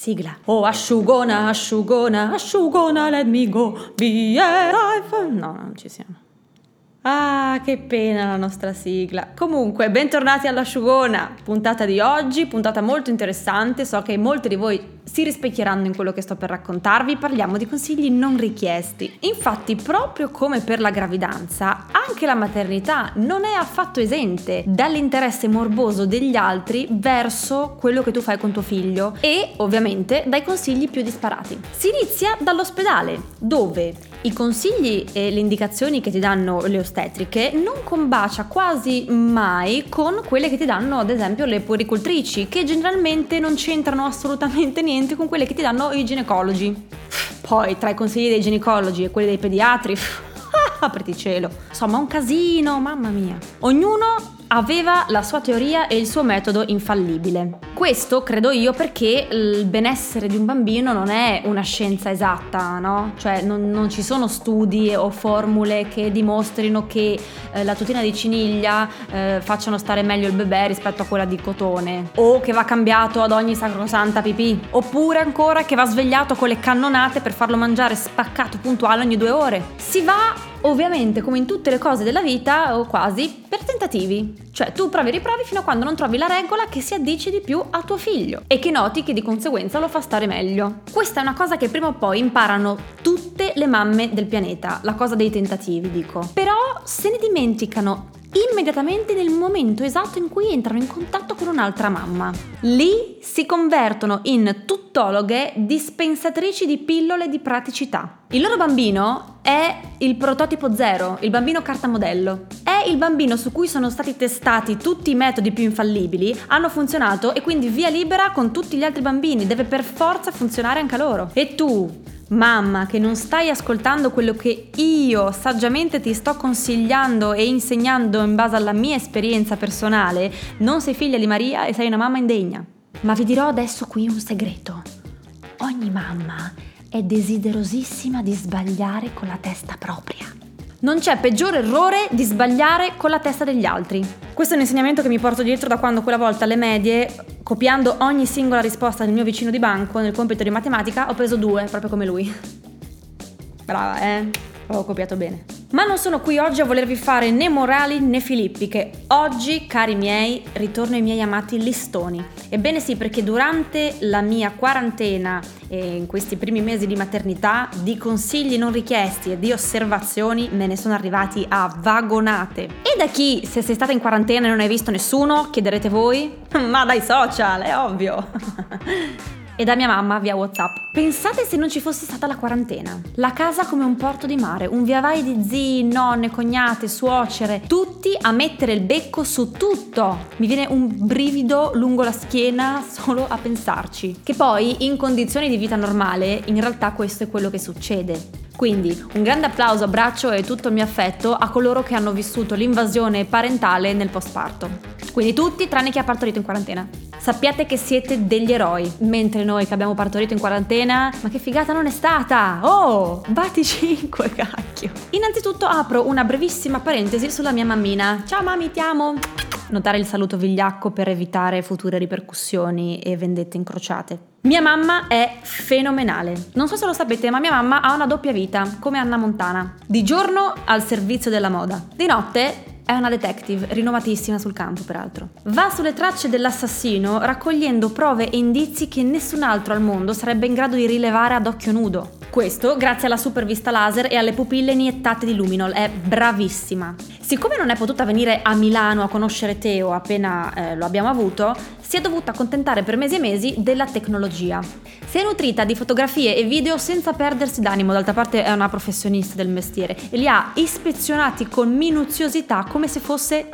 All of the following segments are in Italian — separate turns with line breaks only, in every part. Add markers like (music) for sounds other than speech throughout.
Sigla. Oh, asciugona, asciugona, asciugona, let me go, be life. No, non ci siamo. Ah, che pena la nostra sigla. Comunque, bentornati all'asciugona. Puntata di oggi, puntata molto interessante. So che molti di voi si rispecchieranno in quello che sto per raccontarvi. Parliamo di consigli non richiesti. Infatti, proprio come per la gravidanza, anche la maternità non è affatto esente dall'interesse morboso degli altri verso quello che tu fai con tuo figlio e, ovviamente, dai consigli più disparati. Si inizia dall'ospedale, dove i consigli e le indicazioni che ti danno le ostetriche non combacia quasi mai con quelle che ti danno ad esempio le puericultrici, che generalmente non c'entrano assolutamente niente con quelle che ti danno i ginecologi. Poi tra i consigli dei ginecologi e quelli dei pediatri, (laughs) apriti cielo. Insomma, un casino, mamma mia. Ognuno aveva la sua teoria e il suo metodo infallibile. Questo credo io perché il benessere di un bambino non è una scienza esatta, no? Cioè non, non ci sono studi o formule che dimostrino che eh, la tutina di ciniglia eh, facciano stare meglio il bebè rispetto a quella di cotone o che va cambiato ad ogni sacrosanta pipì oppure ancora che va svegliato con le cannonate per farlo mangiare spaccato puntuale ogni due ore. Si va ovviamente come in tutte le cose della vita o quasi per tentativi cioè tu provi e riprovi fino a quando non trovi la regola che si addice di più a tuo figlio e che noti che di conseguenza lo fa stare meglio. Questa è una cosa che prima o poi imparano tutte le mamme del pianeta, la cosa dei tentativi dico. Però se ne dimenticano immediatamente nel momento esatto in cui entrano in contatto con un'altra mamma. Lì si convertono in tuttologhe dispensatrici di pillole di praticità. Il loro bambino è il prototipo zero, il bambino carta modello. È il bambino su cui sono stati testati tutti i metodi più infallibili, hanno funzionato e quindi via libera con tutti gli altri bambini, deve per forza funzionare anche a loro. E tu, Mamma, che non stai ascoltando quello che io saggiamente ti sto consigliando e insegnando in base alla mia esperienza personale, non sei figlia di Maria e sei una mamma indegna. Ma vi dirò adesso qui un segreto. Ogni mamma è desiderosissima di sbagliare con la testa propria. Non c'è peggiore errore di sbagliare con la testa degli altri. Questo è un insegnamento che mi porto dietro da quando quella volta alle medie, copiando ogni singola risposta del mio vicino di banco nel compito di matematica, ho preso due, proprio come lui. Brava, eh? Ho copiato bene. Ma non sono qui oggi a volervi fare né morali né filippiche. Oggi, cari miei, ritorno ai miei amati listoni. Ebbene sì, perché durante la mia quarantena e in questi primi mesi di maternità, di consigli non richiesti e di osservazioni me ne sono arrivati a vagonate. E da chi, se sei stata in quarantena e non hai visto nessuno, chiederete voi? (laughs) Ma dai social, è ovvio. (laughs) e da mia mamma via WhatsApp. Pensate se non ci fosse stata la quarantena. La casa come un porto di mare, un via vai di zii, nonne, cognate, suocere, tutti a mettere il becco su tutto. Mi viene un brivido lungo la schiena (laughs) solo a pensarci. Che poi in condizioni di vita normale in realtà questo è quello che succede. Quindi un grande applauso, abbraccio e tutto il mio affetto a coloro che hanno vissuto l'invasione parentale nel postparto. Quindi tutti tranne chi ha partorito in quarantena. Sappiate che siete degli eroi, mentre noi che abbiamo partorito in quarantena, ma che figata non è stata! Oh, batti 5, cacchio! Innanzitutto apro una brevissima parentesi sulla mia mammina. Ciao mami, ti amo! Notare il saluto vigliacco per evitare future ripercussioni e vendette incrociate. Mia mamma è fenomenale. Non so se lo sapete, ma mia mamma ha una doppia vita, come Anna Montana. Di giorno al servizio della moda. Di notte è una detective, rinnovatissima sul campo peraltro. Va sulle tracce dell'assassino raccogliendo prove e indizi che nessun altro al mondo sarebbe in grado di rilevare ad occhio nudo. Questo grazie alla supervista laser e alle pupille iniettate di luminol, è bravissima. Siccome non è potuta venire a Milano a conoscere Teo appena eh, lo abbiamo avuto, si è dovuta accontentare per mesi e mesi della tecnologia. Si è nutrita di fotografie e video senza perdersi d'animo, d'altra parte è una professionista del mestiere, e li ha ispezionati con minuziosità come se fosse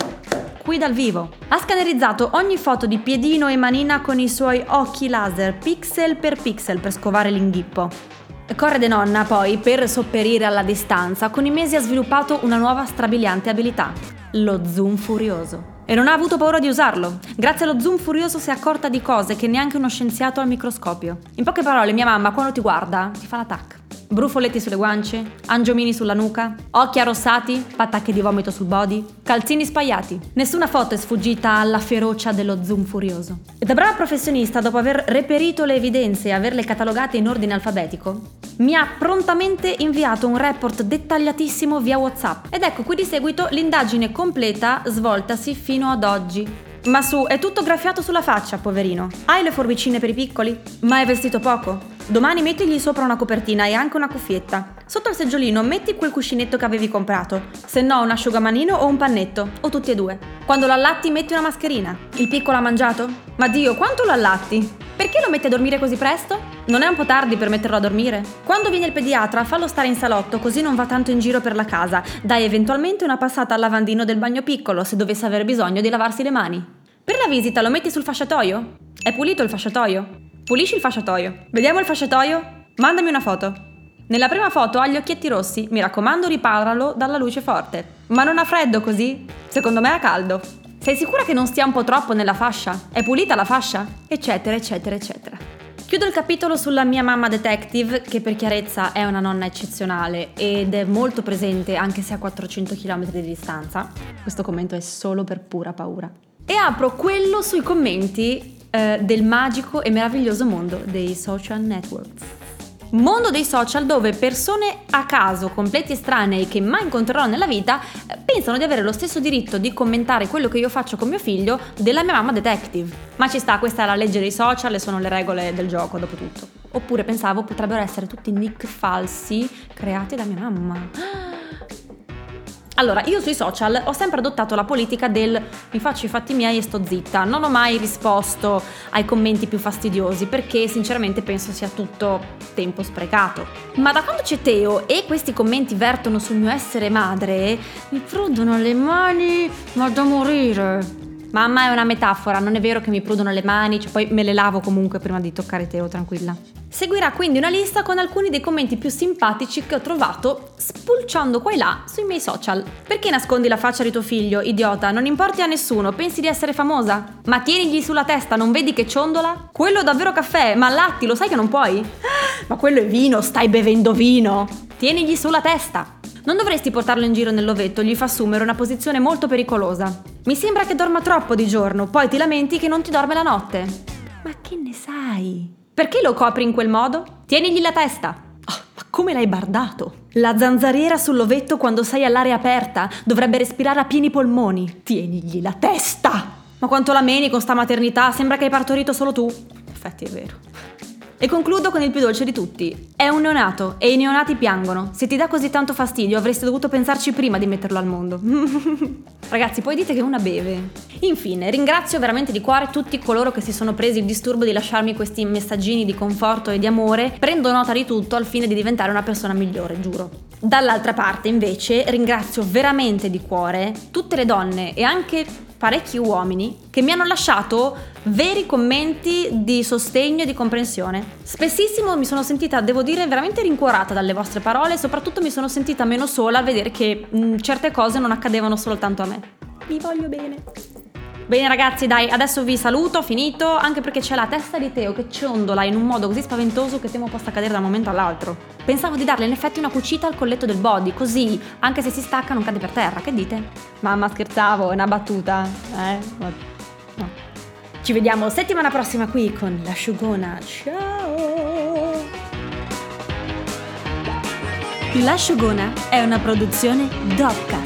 qui dal vivo. Ha scannerizzato ogni foto di piedino e manina con i suoi occhi laser, pixel per pixel, per scovare l'inghippo. Corre de nonna poi, per sopperire alla distanza, con i mesi ha sviluppato una nuova strabiliante abilità, lo zoom furioso. E non ha avuto paura di usarlo. Grazie allo zoom furioso si è accorta di cose che neanche uno scienziato al microscopio. In poche parole, mia mamma quando ti guarda ti fa l'attack. brufoletti sulle guance, angiomini sulla nuca, occhi arrossati, patacche di vomito sul body, calzini spaiati. Nessuna foto è sfuggita alla ferocia dello zoom furioso. E da brava professionista, dopo aver reperito le evidenze e averle catalogate in ordine alfabetico, mi ha prontamente inviato un report dettagliatissimo via WhatsApp. Ed ecco qui di seguito l'indagine completa svoltasi fino ad oggi. Ma su, è tutto graffiato sulla faccia, poverino. Hai le forbicine per i piccoli? Ma è vestito poco? Domani mettigli sopra una copertina e anche una cuffietta. Sotto il seggiolino metti quel cuscinetto che avevi comprato, se no un asciugamanino o un pannetto, o tutti e due. Quando lo allatti metti una mascherina. Il piccolo ha mangiato? Ma Dio, quanto lo allatti? Perché lo metti a dormire così presto? Non è un po' tardi per metterlo a dormire? Quando viene il pediatra, fallo stare in salotto così non va tanto in giro per la casa. Dai eventualmente una passata al lavandino del bagno piccolo se dovesse avere bisogno di lavarsi le mani. Per la visita lo metti sul fasciatoio? È pulito il fasciatoio? Pulisci il fasciatoio. Vediamo il fasciatoio? Mandami una foto. Nella prima foto ha gli occhietti rossi, mi raccomando riparalo dalla luce forte. Ma non ha freddo così? Secondo me ha caldo. Sei sicura che non stia un po' troppo nella fascia? È pulita la fascia? Eccetera, eccetera, eccetera. Chiudo il capitolo sulla mia mamma detective, che per chiarezza è una nonna eccezionale ed è molto presente anche se a 400 km di distanza. Questo commento è solo per pura paura. E apro quello sui commenti eh, del magico e meraviglioso mondo dei social networks. Mondo dei social dove persone a caso, completi estranei che mai incontrerò nella vita, eh, pensano di avere lo stesso diritto di commentare quello che io faccio con mio figlio della mia mamma detective. Ma ci sta, questa è la legge dei social e sono le regole del gioco, dopo tutto. Oppure pensavo potrebbero essere tutti nick falsi creati da mia mamma. Allora, io sui social ho sempre adottato la politica del mi faccio i fatti miei e sto zitta. Non ho mai risposto ai commenti più fastidiosi perché sinceramente penso sia tutto tempo sprecato. Ma da quando c'è Teo e questi commenti vertono sul mio essere madre, mi prudono le mani, ma da morire. Mamma è una metafora, non è vero che mi prudono le mani, cioè poi me le lavo comunque prima di toccare Teo, tranquilla. Seguirà quindi una lista con alcuni dei commenti più simpatici che ho trovato spulciando qua e là sui miei social. Perché nascondi la faccia di tuo figlio, idiota? Non importi a nessuno, pensi di essere famosa? Ma tienigli sulla testa, non vedi che ciondola? Quello è davvero caffè, ma latti, lo sai che non puoi? (gasps) Ma quello è vino, stai bevendo vino! Tienigli sulla testa! Non dovresti portarlo in giro nell'ovetto, gli fa assumere una posizione molto pericolosa. Mi sembra che dorma troppo di giorno, poi ti lamenti che non ti dorme la notte. Ma che ne sai? Perché lo copri in quel modo? Tienigli la testa. Oh, ma come l'hai bardato? La zanzariera sull'ovetto quando sei all'aria aperta dovrebbe respirare a pieni polmoni. Tienigli la testa! Ma quanto la meni con sta maternità? Sembra che hai partorito solo tu. In effetti è vero. E concludo con il più dolce di tutti. È un neonato e i neonati piangono. Se ti dà così tanto fastidio avresti dovuto pensarci prima di metterlo al mondo. (laughs) Ragazzi, poi dite che una beve. Infine, ringrazio veramente di cuore tutti coloro che si sono presi il disturbo di lasciarmi questi messaggini di conforto e di amore. Prendo nota di tutto al fine di diventare una persona migliore, giuro. Dall'altra parte, invece, ringrazio veramente di cuore tutte le donne e anche parecchi uomini che mi hanno lasciato veri commenti di sostegno e di comprensione. Spessissimo mi sono sentita, devo dire, veramente rincuorata dalle vostre parole e soprattutto mi sono sentita meno sola a vedere che mh, mm, certe cose non accadevano soltanto a me. Vi voglio bene. Bene ragazzi, dai, adesso vi saluto, finito, anche perché c'è la testa di Teo che ciondola in un modo così spaventoso che temo possa cadere da un momento all'altro. Pensavo di darle in effetti una cucita al colletto del body, così, anche se si stacca, non cade per terra, che dite? Mamma, scherzavo, è una battuta, eh? No. Ci vediamo settimana prossima qui con l'asciugona. Ciao! L'asciugona è una produzione Dopcast